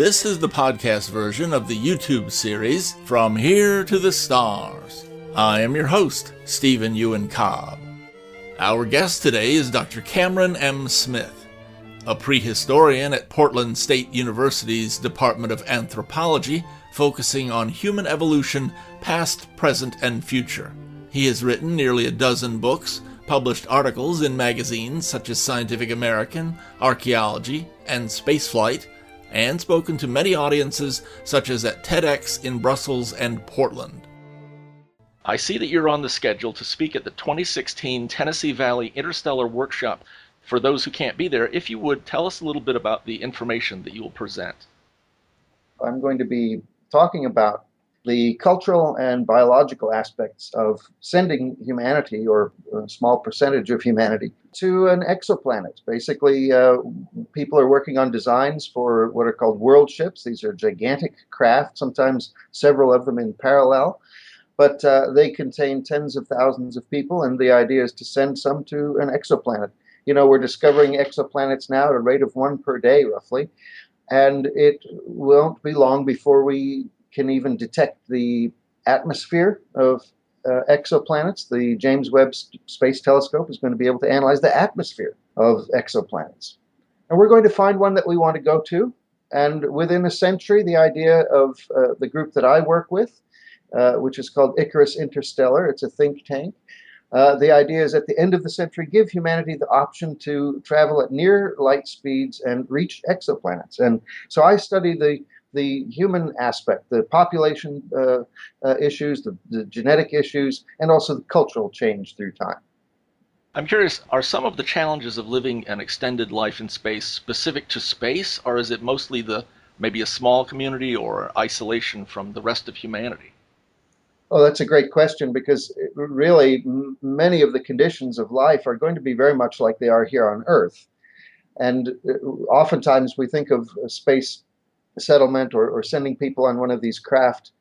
This is the podcast version of the YouTube series From Here to the Stars. I am your host, Stephen Euin Cobb. Our guest today is Dr. Cameron M. Smith, a prehistorian at Portland State University's Department of Anthropology, focusing on human evolution, past, present, and future. He has written nearly a dozen books, published articles in magazines such as Scientific American, Archaeology, and Spaceflight, and spoken to many audiences such as at TEDx in Brussels and Portland. I see that you're on the schedule to speak at the 2016 Tennessee Valley Interstellar Workshop. For those who can't be there, if you would tell us a little bit about the information that you will present. I'm going to be talking about the cultural and biological aspects of sending humanity, or a small percentage of humanity, to an exoplanet. Basically, uh, people are working on designs for what are called world ships. These are gigantic craft, sometimes several of them in parallel, but uh, they contain tens of thousands of people, and the idea is to send some to an exoplanet. You know, we're discovering exoplanets now at a rate of one per day, roughly, and it won't be long before we can even detect the atmosphere of uh, exoplanets. The James Webb Space Telescope is going to be able to analyze the atmosphere of exoplanets. And we're going to find one that we want to go to. And within a century, the idea of uh, the group that I work with, uh, which is called Icarus Interstellar, it's a think tank. Uh, the idea is at the end of the century, give humanity the option to travel at near light speeds and reach exoplanets. And so I study the the human aspect, the population uh, uh, issues, the, the, genetic issues, and also the cultural change through time. I'm curious, are some of the challenges of living an extended life in space specific to space, or is it mostly the maybe a small community or isolation from the rest of humanity? Oh, that's a great question because really many of the conditions of life are going to be very much like they are here on Earth. And uh, oftentimes we think of space settlement or, or sending people on one of these craft.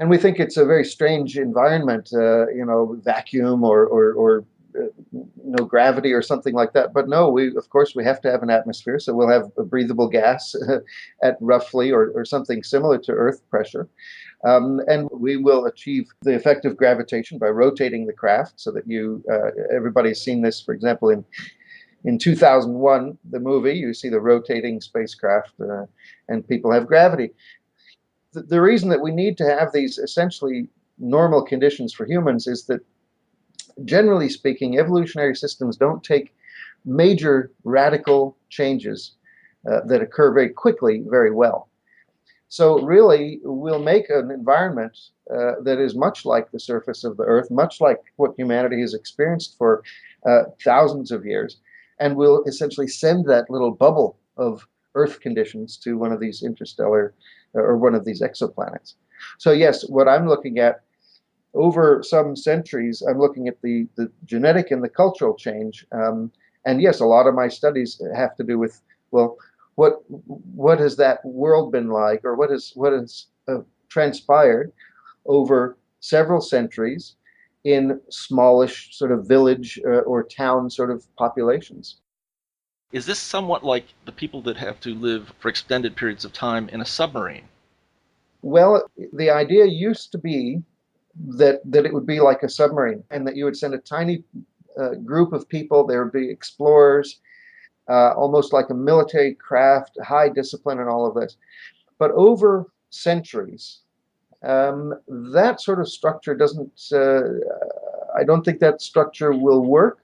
And we think it's a very strange environment, uh, you know, vacuum or, or, or uh, no gravity or something like that. But no, we of course we have to have an atmosphere, so we'll have a breathable gas at roughly or, or something similar to Earth pressure. Um, and we will achieve the effect of gravitation by rotating the craft so that you, uh, everybody's seen this, for example, in in 2001, the movie, you see the rotating spacecraft uh, and people have gravity. The, the reason that we need to have these essentially normal conditions for humans is that, generally speaking, evolutionary systems don't take major radical changes uh, that occur very quickly very well. So really, we'll make an environment uh, that is much like the surface of the Earth, much like what humanity has experienced for uh, thousands of years, and we'll essentially send that little bubble of Earth conditions to one of these interstellar uh, or one of these exoplanets. So yes, what I'm looking at over some centuries, I'm looking at the, the genetic and the cultural change. Um, and yes, a lot of my studies have to do with, well, what what has that world been like, or what has what has uh, transpired over several centuries, in smallish sort of village uh, or town sort of populations. Is this somewhat like the people that have to live for extended periods of time in a submarine? Well, the idea used to be that that it would be like a submarine, and that you would send a tiny uh, group of people. There would be explorers, uh, almost like a military craft, high discipline, and all of this. But over centuries, um, that sort of structure doesn't, uh, I don't think that structure will work.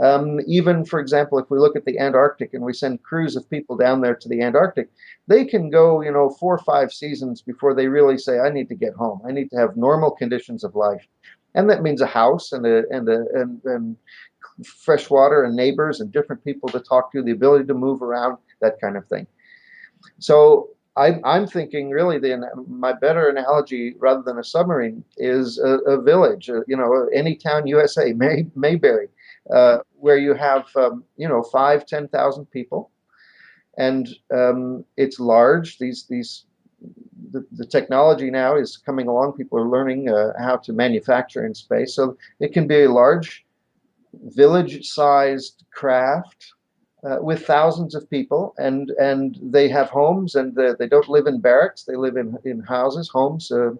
Um, even, for example, if we look at the Antarctic and we send crews of people down there to the Antarctic, they can go, you know, four or five seasons before they really say, I need to get home. I need to have normal conditions of life. And that means a house and, a, and, a, and, and fresh water and neighbors and different people to talk to, the ability to move around, that kind of thing. So I, I'm thinking really the my better analogy rather than a submarine is a, a village. Uh, you know, any town USA, May, Mayberry, uh, where you have um, you know five, ten thousand people, and um, it's large. These these the, the, technology now is coming along. People are learning uh, how to manufacture in space, so it can be a large village-sized craft uh, with thousands of people, and and they have homes, and they don't live in barracks. They live in in houses, homes, uh,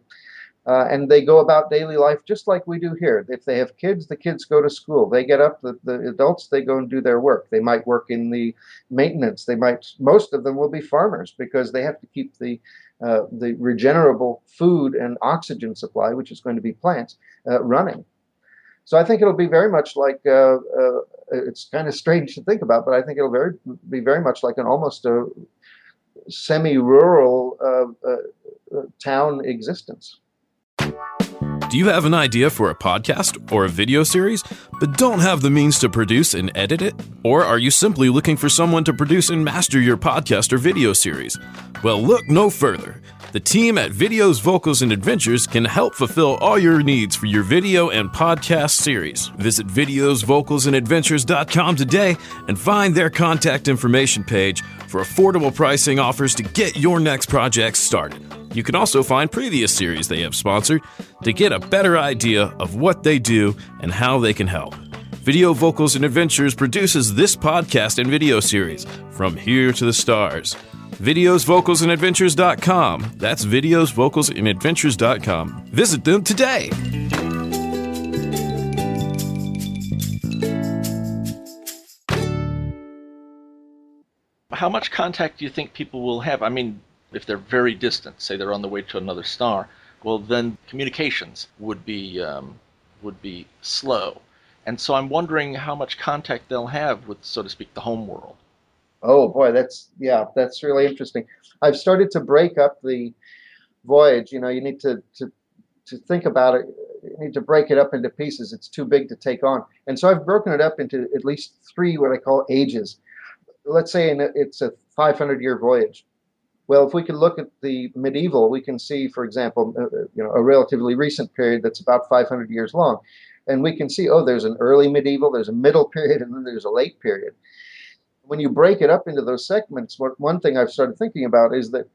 uh, and they go about daily life just like we do here. If they have kids, the kids go to school. They get up. The, the adults they go and do their work. They might work in the maintenance. They might. Most of them will be farmers because they have to keep the uh, the regenerable food and oxygen supply, which is going to be plants, uh, running. So I think it'll be very much like uh, uh, it's kind of strange to think about, but I think it'll very be very much like an almost a semi-rural uh, uh, town existence. Do you have an idea for a podcast or a video series, but don't have the means to produce and edit it? Or are you simply looking for someone to produce and master your podcast or video series? Well, look no further. The team at Videos, Vocals, and Adventures can help fulfill all your needs for your video and podcast series. Visit videosvocalsandadventures.com today and find their contact information page for affordable pricing offers to get your next project started. You can also find previous series they have sponsored to get a better idea of what they do and how they can help. Video Vocals and Adventures produces this podcast and video series, From Here to the Stars. VideosVocalsAndAdventures.com. That's VideosVocalsAndAdventures.com. Visit them today. How much contact do you think people will have? I mean, if they're very distant, say they're on the way to another star, well, then communications would be um, would be slow, and so I'm wondering how much contact they'll have with, so to speak, the home world. Oh boy, that's yeah, that's really interesting. I've started to break up the voyage. You know, you need to to to think about it. You need to break it up into pieces. It's too big to take on, and so I've broken it up into at least three what I call ages. Let's say it's a 500 year voyage. Well, if we can look at the medieval, we can see, for example, uh, uh, you know, a relatively recent period that's about 500 years long, and we can see, oh, there's an early medieval, there's a middle period, and then there's a late period when you break it up into those segments, what one thing I've started thinking about is that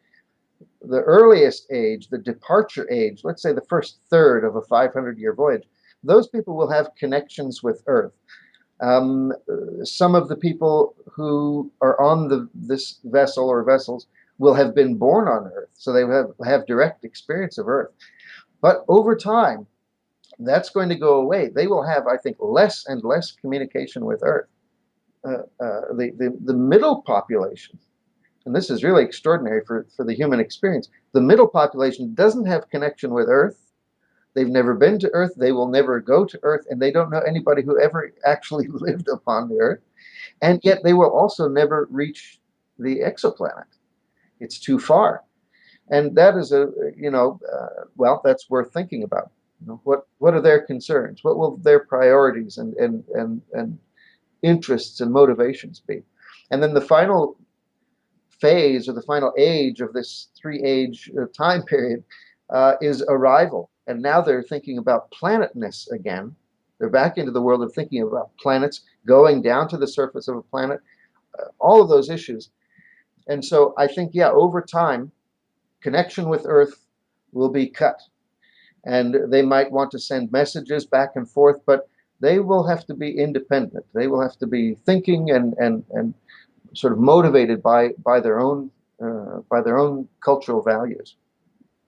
the earliest age, the departure age, let's say the first third of a 500 year voyage, those people will have connections with Earth. Um, some of the people who are on the, this vessel or vessels will have been born on Earth, so they have, have direct experience of Earth. But over time, that's going to go away. They will have, I think, less and less communication with Earth. Uh, uh, the, the, the middle population, and this is really extraordinary for, for the human experience, the middle population doesn't have connection with Earth. They've never been to Earth. They will never go to Earth, and they don't know anybody who ever actually lived upon the Earth. And yet they will also never reach the exoplanet. It's too far. And that is a, you know, uh, well, that's worth thinking about. You know, what what are their concerns? What will their priorities and and and and interests and motivations be? And then the final phase or the final age of this three age uh, time period uh, is arrival. And now they're thinking about planetness again. They're back into the world of thinking about planets, going down to the surface of a planet, uh, all of those issues. And so I think, yeah, over time, connection with Earth will be cut. And they might want to send messages back and forth, but they will have to be independent. They will have to be thinking and and and sort of motivated by by their own uh, by their own cultural values.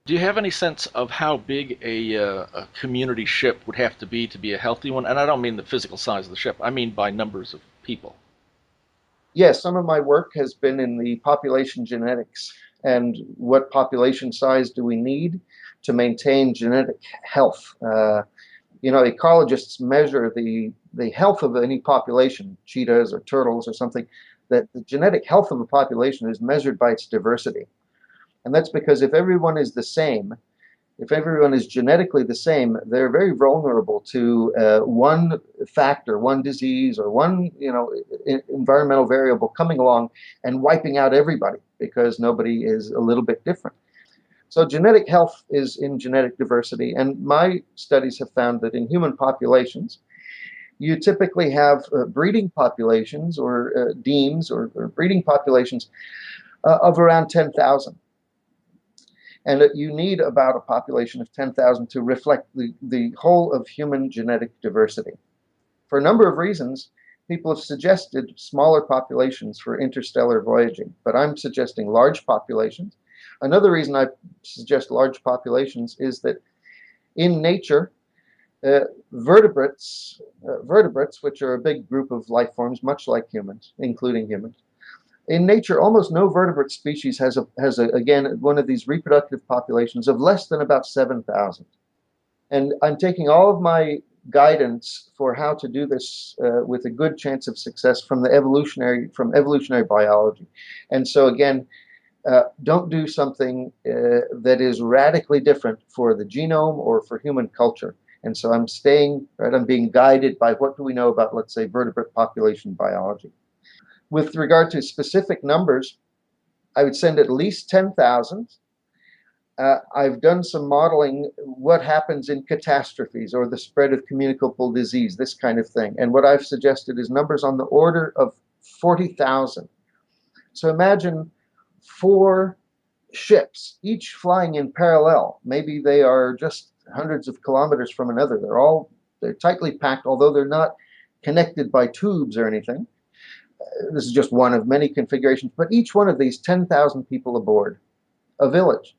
Do you have any sense of how big a, uh, a, community ship would have to be to be a healthy one? And I don't mean the physical size of the ship. I mean by numbers of people. Yes, some of my work has been in the population genetics and what population size do we need to maintain genetic health. Uh, you know, ecologists measure the, the health of any population, cheetahs or turtles or something, that the genetic health of a population is measured by its diversity. And that's because if everyone is the same, if everyone is genetically the same, they're very vulnerable to uh, one factor, one disease, or one you know environmental variable coming along and wiping out everybody because nobody is a little bit different. So genetic health is in genetic diversity, and my studies have found that in human populations, you typically have uh, breeding populations or uh, demes or, or, breeding populations uh, of around 10,000. And you need about a population of 10,000 to reflect the, the whole of human genetic diversity. For a number of reasons, people have suggested smaller populations for interstellar voyaging, but I'm suggesting large populations. Another reason I suggest large populations is that in nature, uh, vertebrates, uh, vertebrates, which are a big group of life forms, much like humans, including humans, in nature, almost no vertebrate species has a has a, again one of these reproductive populations of less than about seven thousand. And I'm taking all of my guidance for how to do this uh, with a good chance of success from the evolutionary from evolutionary biology. And so again, uh, don't do something uh, that is radically different for the genome or for human culture. And so I'm staying, right, I'm being guided by what do we know about, let's say, vertebrate population biology. With regard to specific numbers, I would send at least 10,000. Uh, I've done some modeling what happens in catastrophes or the spread of communicable disease, this kind of thing. And what I've suggested is numbers on the order of 40,000. So imagine four ships, each flying in parallel. Maybe they are just hundreds of kilometers from another. They're all they're tightly packed, although they're not connected by tubes or anything. Uh, this is just one of many configurations, but each one of these 10,000 people aboard a village.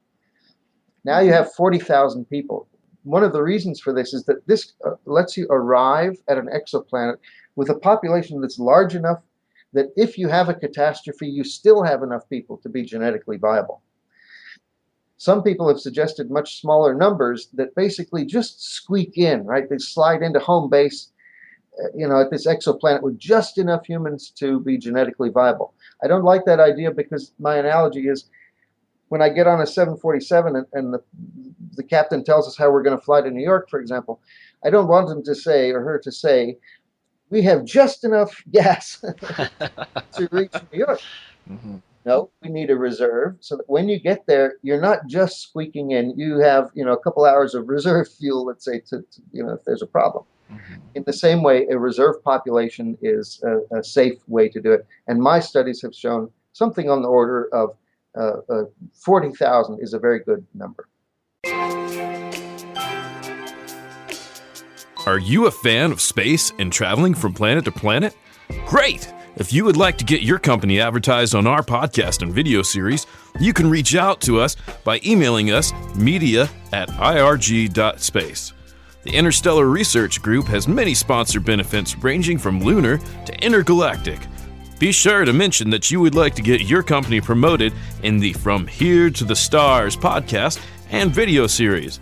Now you have 40,000 people. One of the reasons for this is that this uh, lets you arrive at an exoplanet with a population that's large enough that if you have a catastrophe, you still have enough people to be genetically viable. Some people have suggested much smaller numbers that basically just squeak in, right? They slide into home base, uh, you know, at this exoplanet with just enough humans to be genetically viable. I don't like that idea because my analogy is when I get on a 747 and, and the, the captain tells us how we're going to fly to New York, for example, I don't want him to say or her to say, we have just enough gas to reach New York. Mm-hmm. No, we need a reserve so that when you get there, you're not just squeaking in. You have, you know, a couple hours of reserve fuel, let's say, to, to you know, if there's a problem. Mm-hmm. In the same way, a reserve population is a, a, safe way to do it. And my studies have shown something on the order of uh, uh, 40,000 is a very good number. Are you a fan of space and traveling from planet to planet? Great! If you would like to get your company advertised on our podcast and video series, you can reach out to us by emailing us media at irg.space. The Interstellar Research Group has many sponsor benefits ranging from lunar to intergalactic. Be sure to mention that you would like to get your company promoted in the From Here to the Stars podcast and video series.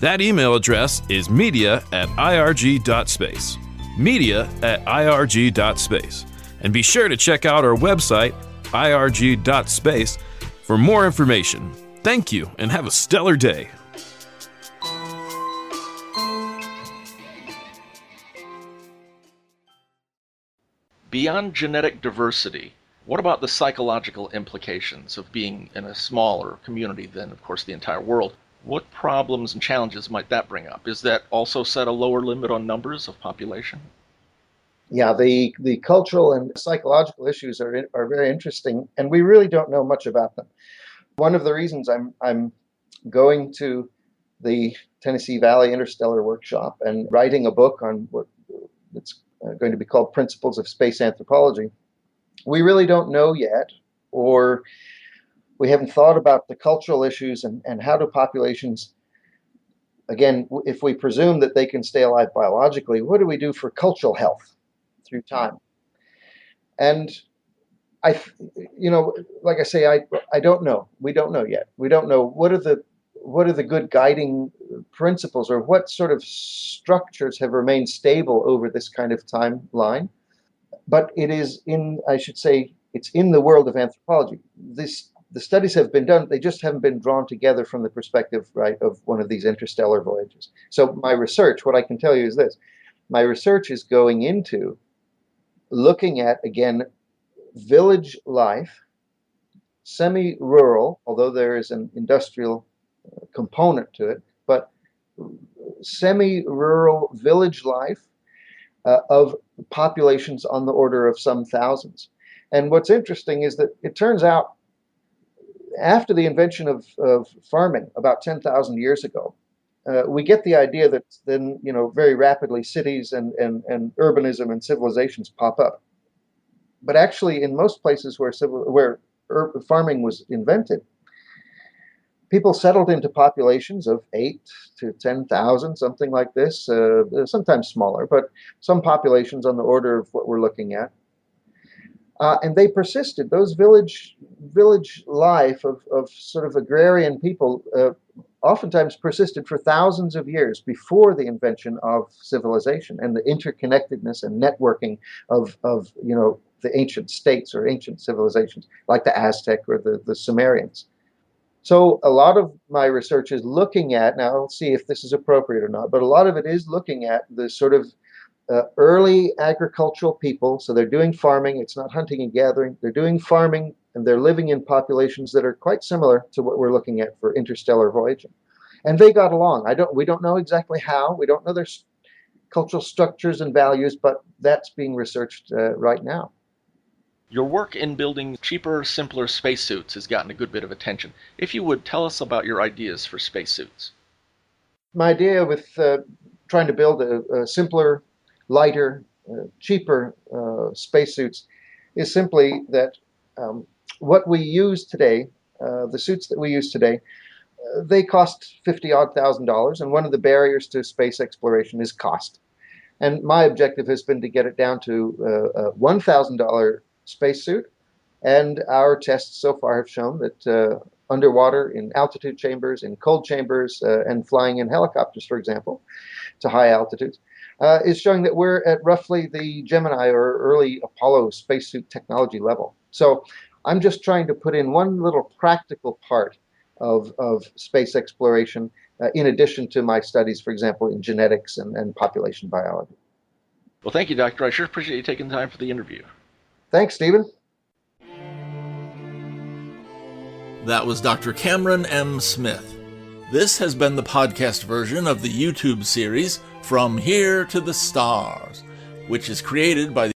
That email address is media at irg.space. Media at irg.space. And be sure to check out our website, irg.space, for more information. Thank you and have a stellar day. Beyond genetic diversity, what about the psychological implications of being in a smaller community than, of course, the entire world? What problems and challenges might that bring up? Is that also set a lower limit on numbers of population? yeah, the, the cultural and psychological issues are, are very interesting, and we really don't know much about them. One of the reasons I'm, I'm going to the Tennessee Valley Interstellar Workshop and writing a book on what it's uh, going to be called Principles of Space Anthropology, we really don't know yet, or we haven't thought about the cultural issues and, and how do populations again, if we presume that they can stay alive biologically, what do we do for cultural health? through time. And I, you know, like I say, I, I don't know. We don't know yet. We don't know what are the what are the good guiding principles or what sort of structures have remained stable over this kind of timeline. But it is in, I should say, it's in the world of anthropology. This the studies have been done; they just haven't been drawn together from the perspective, right, of one of these interstellar voyages. So my research, what I can tell you is this: my research is going into looking at, again, village life, semi rural, although there is an industrial uh, component to it, but semi rural village life uh, of populations on the order of some thousands. And what's interesting is that it turns out after the invention of, of farming about 10,000 years ago, uh, we get the idea that then, you know, very rapidly cities and, and, and urbanism and civilizations pop up. But actually, in most places where, civil, where farming was invented, people settled into populations of eight to 10,000, something like this, uh, sometimes smaller, but some populations on the order of what we're looking at. Uh, and they persisted. Those village village life of, of sort of agrarian people uh, oftentimes persisted for thousands of years before the invention of civilization and the interconnectedness and networking of, of you know the ancient states or ancient civilizations like the Aztec or the, the Sumerians. So a lot of my research is looking at, now I'll see if this is appropriate or not, but a lot of it is looking at the sort of uh, early agricultural people. So they're doing farming, it's not hunting and gathering. They're doing farming and they're living in populations that are quite similar to what we're looking at for interstellar voyaging. And they got along. I don't, we don't know exactly how, we don't know their cultural structures and values, but that's being researched uh, right now. Your work in building cheaper, simpler spacesuits has gotten a good bit of attention. If you would, tell us about your ideas for spacesuits. My idea with uh, trying to build a, a simpler, lighter, uh, cheaper uh, spacesuits is simply that um, what we use today, uh, the suits that we use today, uh, they cost fifty odd thousand dollars, and one of the barriers to space exploration is cost. And my objective has been to get it down to uh, a one thousand dollar spacesuit. And our tests so far have shown that uh, underwater, in altitude chambers, in cold chambers, uh, and flying in helicopters, for example, to high altitudes, uh, is showing that we're at roughly the Gemini or early Apollo spacesuit technology level. So I'm just trying to put in one little practical part of, of space exploration uh, in addition to my studies, for example, in genetics and, and population biology. Well, thank you, Doctor. I sure appreciate you taking time for the interview. Thanks, Stephen. That was Dr. Cameron M. Smith. This has been the podcast version of the YouTube series From Here to the Stars, which is created by